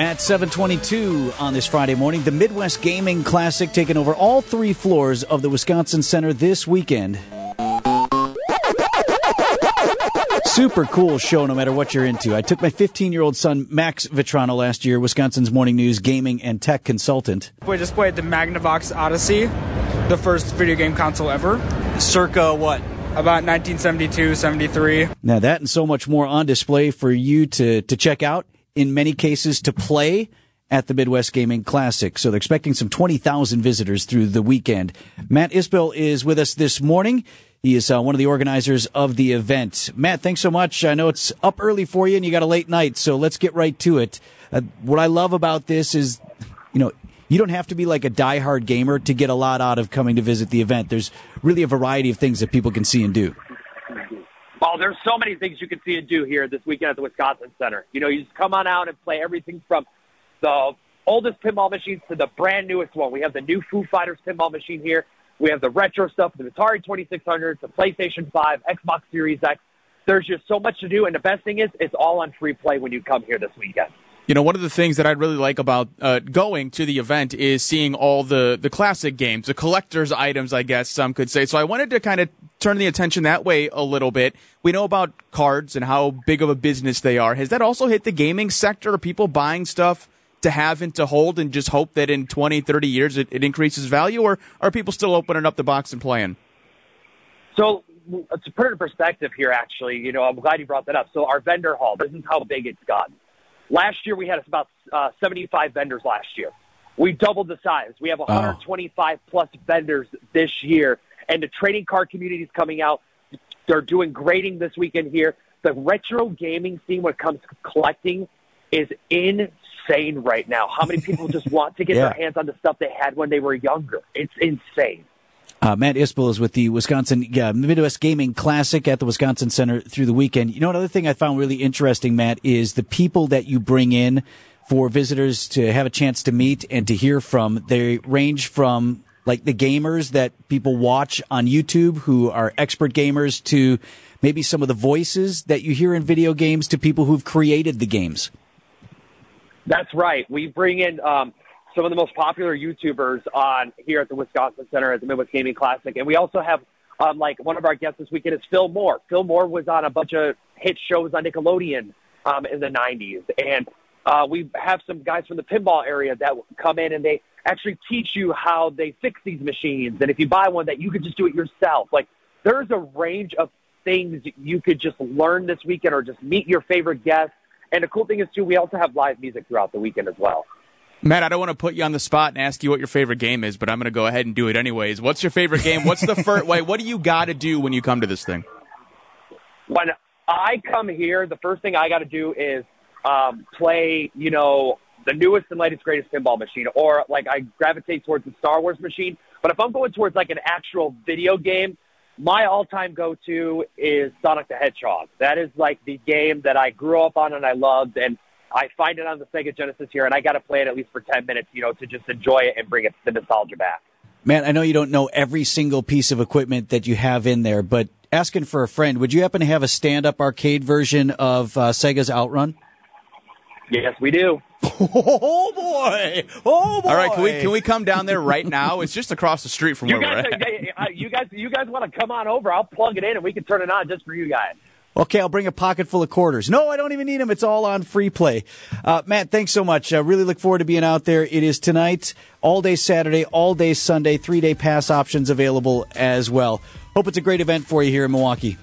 At 722 on this Friday morning, the Midwest Gaming Classic taking over all three floors of the Wisconsin Center this weekend. Super cool show no matter what you're into. I took my 15 year old son, Max Vitrano, last year, Wisconsin's Morning News gaming and tech consultant. We just played the Magnavox Odyssey, the first video game console ever. Circa what? About 1972, 73. Now, that and so much more on display for you to, to check out in many cases to play at the Midwest Gaming Classic. So they're expecting some 20,000 visitors through the weekend. Matt Isbell is with us this morning. He is uh, one of the organizers of the event. Matt, thanks so much. I know it's up early for you and you got a late night, so let's get right to it. Uh, what I love about this is, you know, you don't have to be like a diehard gamer to get a lot out of coming to visit the event. There's really a variety of things that people can see and do. Well, there's so many things you can see and do here this weekend at the Wisconsin Center. You know, you just come on out and play everything from the oldest pinball machines to the brand newest one. We have the new Foo Fighters pinball machine here. We have the retro stuff, the Atari 2600, the PlayStation 5, Xbox Series X. There's just so much to do, and the best thing is, it's all on free play when you come here this weekend. You know, one of the things that I really like about uh, going to the event is seeing all the, the classic games, the collector's items, I guess some could say. So I wanted to kind of turn the attention that way a little bit. We know about cards and how big of a business they are. Has that also hit the gaming sector? Are people buying stuff to have and to hold and just hope that in 20, 30 years it, it increases value? Or are people still opening up the box and playing? So to put it in perspective here, actually, you know, I'm glad you brought that up. So our vendor hall, this is how big it's gotten. Last year we had about uh, 75 vendors last year. We doubled the size. We have 125 plus vendors this year and the trading card community is coming out. They're doing grading this weekend here. The retro gaming scene when it comes to collecting is insane right now. How many people just want to get yeah. their hands on the stuff they had when they were younger? It's insane. Uh, Matt Isbell is with the Wisconsin uh, Midwest Gaming Classic at the Wisconsin Center through the weekend. You know, another thing I found really interesting, Matt, is the people that you bring in for visitors to have a chance to meet and to hear from. They range from like the gamers that people watch on YouTube who are expert gamers to maybe some of the voices that you hear in video games to people who've created the games. That's right. We bring in um, some of the most popular YouTubers on here at the Wisconsin Center at the Midwest Gaming Classic, and we also have um, like one of our guests this weekend is Phil Moore. Phil Moore was on a bunch of hit shows on Nickelodeon um, in the '90s, and uh, we have some guys from the pinball area that come in and they actually teach you how they fix these machines. And if you buy one, that you could just do it yourself. Like there's a range of things you could just learn this weekend or just meet your favorite guests. And the cool thing is too, we also have live music throughout the weekend as well. Matt, I don't want to put you on the spot and ask you what your favorite game is, but I'm going to go ahead and do it anyways. What's your favorite game? What's the first way? What do you got to do when you come to this thing? When I come here, the first thing I got to do is um, play, you know, the newest and latest greatest pinball machine, or like I gravitate towards the Star Wars machine. But if I'm going towards like an actual video game, my all-time go-to is Sonic the Hedgehog. That is like the game that I grew up on and I loved, and I find it on the Sega Genesis here, and I got to play it at least for 10 minutes, you know, to just enjoy it and bring it the nostalgia back. Man, I know you don't know every single piece of equipment that you have in there, but asking for a friend, would you happen to have a stand-up arcade version of uh, Sega's Outrun? Yes, we do. Oh boy! Oh boy! All right, can we can we come down there right now? It's just across the street from you where guys, we're at. You guys, you guys want to come on over? I'll plug it in and we can turn it on just for you guys. Okay, I'll bring a pocket full of quarters. No, I don't even need them. It's all on free play. Uh, Matt, thanks so much. I really look forward to being out there. It is tonight, all day Saturday, all day Sunday, three day pass options available as well. Hope it's a great event for you here in Milwaukee.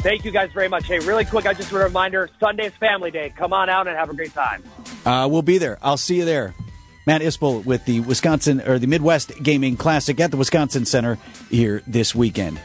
Thank you guys very much. Hey, really quick, I just want a reminder Sunday's Family Day. Come on out and have a great time. Uh, we'll be there. I'll see you there. Matt Isbell with the Wisconsin or the Midwest Gaming Classic at the Wisconsin Center here this weekend.